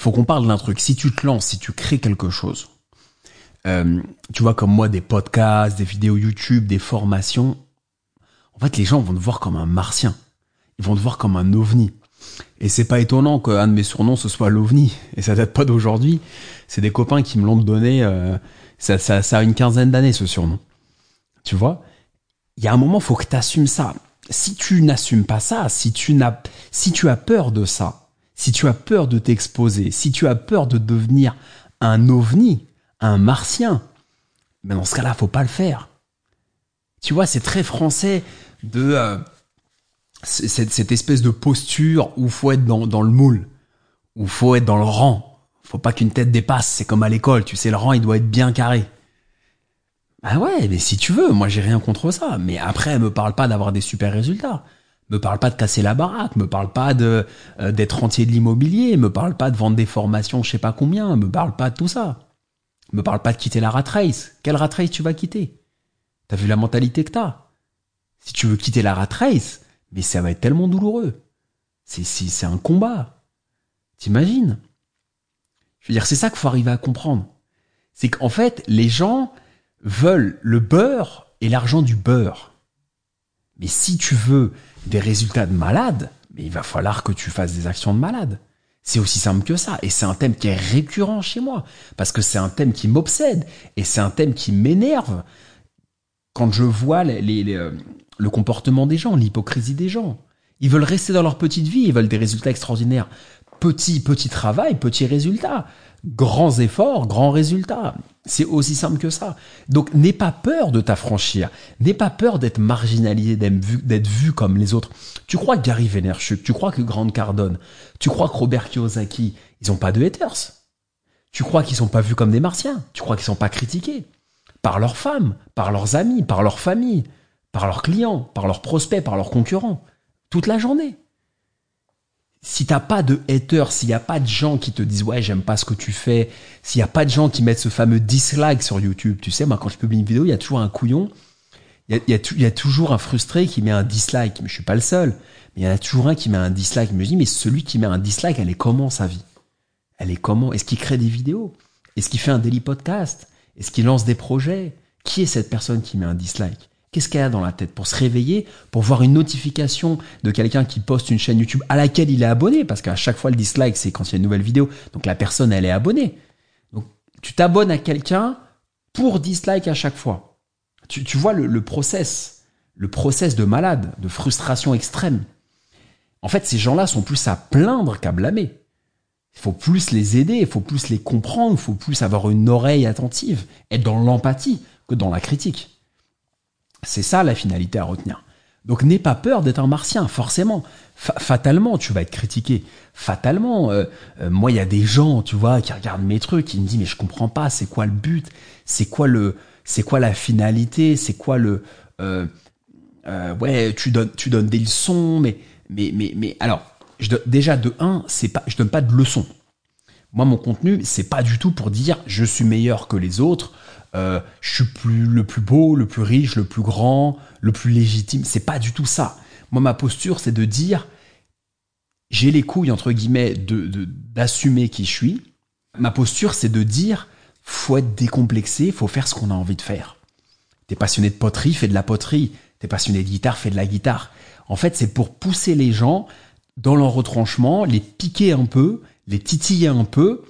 faut qu'on parle d'un truc. Si tu te lances, si tu crées quelque chose, euh, tu vois comme moi des podcasts, des vidéos YouTube, des formations, en fait les gens vont te voir comme un martien. Ils vont te voir comme un ovni. Et c'est pas étonnant qu'un de mes surnoms ce soit l'ovni. Et ça date pas d'aujourd'hui. C'est des copains qui me l'ont donné. Euh, ça, ça, ça a une quinzaine d'années ce surnom. Tu vois? Il y a un moment, faut que tu assumes ça. Si tu n'assumes pas ça, si tu n'as, si tu as peur de ça, si tu as peur de t'exposer, si tu as peur de devenir un ovni, un martien, mais dans ce cas-là, faut pas le faire. Tu vois, c'est très français de euh, cette, espèce de posture où faut être dans, le moule, où faut être dans le rang. Faut pas qu'une tête dépasse. C'est comme à l'école, tu sais, le rang, il doit être bien carré. Ah ouais, mais si tu veux, moi j'ai rien contre ça. Mais après, me parle pas d'avoir des super résultats. Me parle pas de casser la baraque. Me parle pas de euh, d'être rentier de l'immobilier. Me parle pas de vendre des formations, je sais pas combien. Me parle pas de tout ça. Me parle pas de quitter la rat race. Quelle rat race tu vas quitter? T'as vu la mentalité que t'as? Si tu veux quitter la rat race, mais ça va être tellement douloureux. C'est c'est un combat. T'imagines? Je veux dire, c'est ça qu'il faut arriver à comprendre. C'est qu'en fait, les gens veulent le beurre et l'argent du beurre. Mais si tu veux des résultats de malade, mais il va falloir que tu fasses des actions de malade. C'est aussi simple que ça. Et c'est un thème qui est récurrent chez moi. Parce que c'est un thème qui m'obsède. Et c'est un thème qui m'énerve. Quand je vois euh, le comportement des gens, l'hypocrisie des gens. Ils veulent rester dans leur petite vie, ils veulent des résultats extraordinaires. Petit, petit travail, petit résultat grands efforts, grands résultats. C'est aussi simple que ça. Donc n'aie pas peur de t'affranchir, n'aie pas peur d'être marginalisé, d'être vu, comme les autres. Tu crois que Gary Vaynerchuk, tu crois que Grant Cardone, tu crois que Robert Kiyosaki, ils ont pas de haters. Tu crois qu'ils sont pas vus comme des martiens, tu crois qu'ils sont pas critiqués par leurs femmes, par leurs amis, par leur famille, par leurs clients, par leurs prospects, par leurs concurrents, toute la journée si t'as pas de haters, s'il y a pas de gens qui te disent ouais j'aime pas ce que tu fais, s'il y a pas de gens qui mettent ce fameux dislike sur YouTube, tu sais moi quand je publie une vidéo il y a toujours un couillon, il y a, toujours un frustré qui met un dislike, mais je suis pas le seul, mais il y en a toujours un qui met un dislike, je me dis mais celui qui met un dislike elle est comment sa vie? Elle est comment? Est-ce qu'il crée des vidéos? Est-ce qu'il fait un daily podcast? Est-ce qu'il lance des projets? Qui est cette personne qui met un dislike? Qu'est-ce qu'elle a dans la tête pour se réveiller, pour voir une notification de quelqu'un qui poste une chaîne YouTube à laquelle il est abonné, parce qu'à chaque fois le dislike c'est quand il y a une nouvelle vidéo, donc la personne elle est abonnée. Donc tu t'abonnes à quelqu'un pour dislike à chaque fois. Tu, vois le, le process, le process de malade, de frustration extrême. En fait, ces gens-là sont plus à plaindre qu'à blâmer. Il faut plus les aider, il faut plus les comprendre, il faut plus avoir une oreille attentive, être dans l'empathie que dans la critique. C'est ça la finalité à retenir. Donc n'aie pas peur d'être un martien, forcément. fatalement, tu vas être critiqué. Fatalement, euh, euh, moi, il y a des gens, tu vois, qui regardent mes trucs, qui me disent mais je comprends pas, c'est quoi le but, c'est quoi le, c'est quoi la finalité, c'est quoi le, euh, ouais, tu donnes, tu donnes des leçons, mais, mais, mais, alors, déjà de un, c'est pas, je donne pas de leçons. Moi, mon contenu, c'est pas du tout pour dire je suis meilleur que les autres, euh, je suis le plus beau, le plus riche, le plus grand, le plus légitime. C'est pas du tout ça. Moi, ma posture, c'est de dire j'ai les couilles entre guillemets de d'assumer qui je suis. Ma posture, c'est de dire faut être décomplexé, faut faire ce qu'on a envie de faire. T'es passionné de poterie, fais de la poterie. T'es passionné de guitare, fais de la guitare. En fait, c'est pour pousser les gens dans leur retranchement, les piquer un peu, les titiller un peu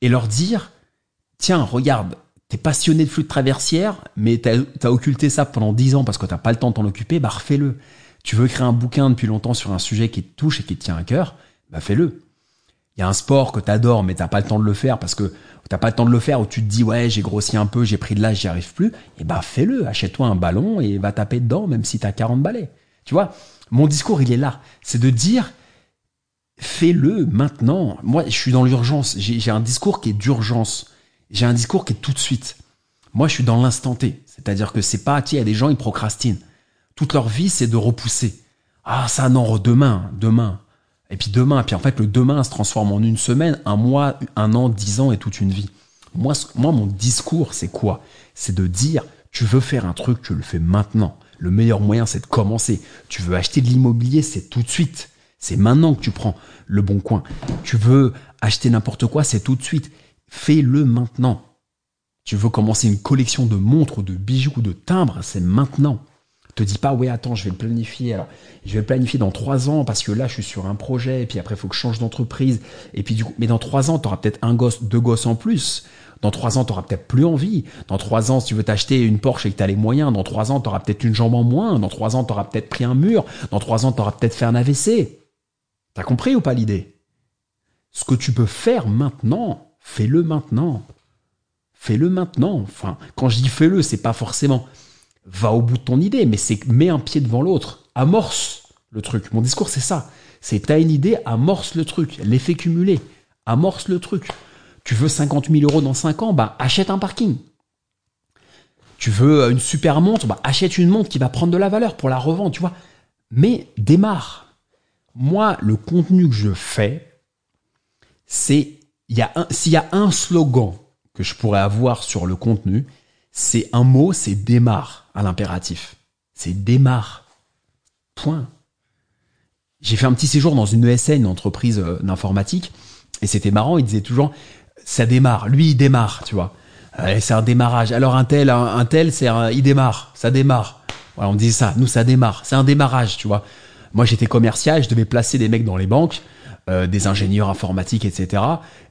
et leur dire tiens, regarde, t'es passionné de flûte traversière, mais t'as as occulté ça pendant dix ans parce que t'as pas le temps de t'en occuper, bah refais-le. Tu veux créer un bouquin depuis longtemps sur un sujet qui te touche et qui te tient à cœur, bah fais-le. Il y a un sport que t'adores, mais t'as pas le temps de le faire parce que t'as pas le temps de le faire où tu te dis ouais j'ai grossi un peu, j'ai pris de l'âge, j'y arrive plus, et bah fais-le. Achète-toi un ballon et va taper dedans même si t'as 40 balais. Tu vois, mon discours il est là, c'est de dire fais-le maintenant. Moi je suis dans l'urgence, j'ai un discours qui est d'urgence j'ai un discours qui est tout de suite. Moi, je suis dans l'instant T. C'est-à-dire que c'est pas, tu il y a des gens, ils procrastinent. Toute leur vie, c'est de repousser. Ah, ça, non, demain, demain. Et puis demain, puis en fait, le demain se transforme en une semaine, un mois, un an, dix ans et toute une vie. Moi, moi mon discours, c'est quoi? C'est de dire, tu veux faire un truc, tu le fais maintenant. Le meilleur moyen, c'est de commencer. Tu veux acheter de l'immobilier, c'est tout de suite. C'est maintenant que tu prends le bon coin. Tu veux acheter n'importe quoi, c'est tout de suite. Fais-le maintenant. Tu veux commencer une collection de montres, de bijoux, ou de timbres, c'est maintenant. Te dis pas, ouais, attends, je vais le planifier. Alors, je vais le planifier dans trois ans parce que là, je suis sur un projet, et puis après, il faut que je change d'entreprise. Et puis, du coup, mais dans trois ans, tu auras peut-être un gosse, deux gosses en plus. Dans trois ans, tu peut-être plus envie. Dans trois ans, si tu veux t'acheter une Porsche et que tu as les moyens, dans trois ans, tu auras peut-être une jambe en moins. Dans trois ans, tu auras peut-être pris un mur. Dans trois ans, tu auras peut-être fait un AVC. T'as compris ou pas l'idée? Ce que tu peux faire maintenant, fais-le maintenant. Fais-le maintenant. Enfin, quand je dis fais-le, c'est pas forcément va au bout de ton idée, mais c'est mets un pied devant l'autre, amorce le truc. Mon discours, c'est ça. C'est t'as une idée, amorce le truc, l'effet cumulé, amorce le truc. Tu veux 50 000 euros dans 5 ans, bah achète un parking. Tu veux une super montre, bah achète une montre qui va prendre de la valeur pour la revendre, tu vois. Mais démarre. Moi, le contenu que je fais, c'est il y a un s'il y a un slogan que je pourrais avoir sur le contenu, c'est un mot, c'est démarre à l'impératif. C'est démarre. Point. J'ai fait un petit séjour dans une ESN, une entreprise euh, d'informatique, et c'était marrant, il disait toujours, ça démarre, lui il démarre, tu vois. c'est un démarrage. Alors un tel, un, tel, c'est un, il démarre, ça démarre. Voilà, on disait ça, nous ça démarre, c'est un démarrage, tu vois. Moi j'étais commercial, je devais placer des mecs dans les banques, euh, des ingénieurs informatiques, etc.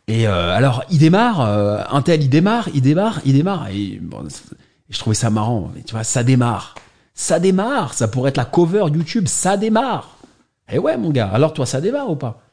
Et euh, alors, il démarre, euh, un tel, il démarre, il démarre, il démarre. Et bon, je trouvais ça marrant. tu vois, ça démarre. Ça démarre. Ça pourrait être la cover YouTube. Ça démarre. Et ouais, mon gars. Alors, toi, ça démarre ou pas?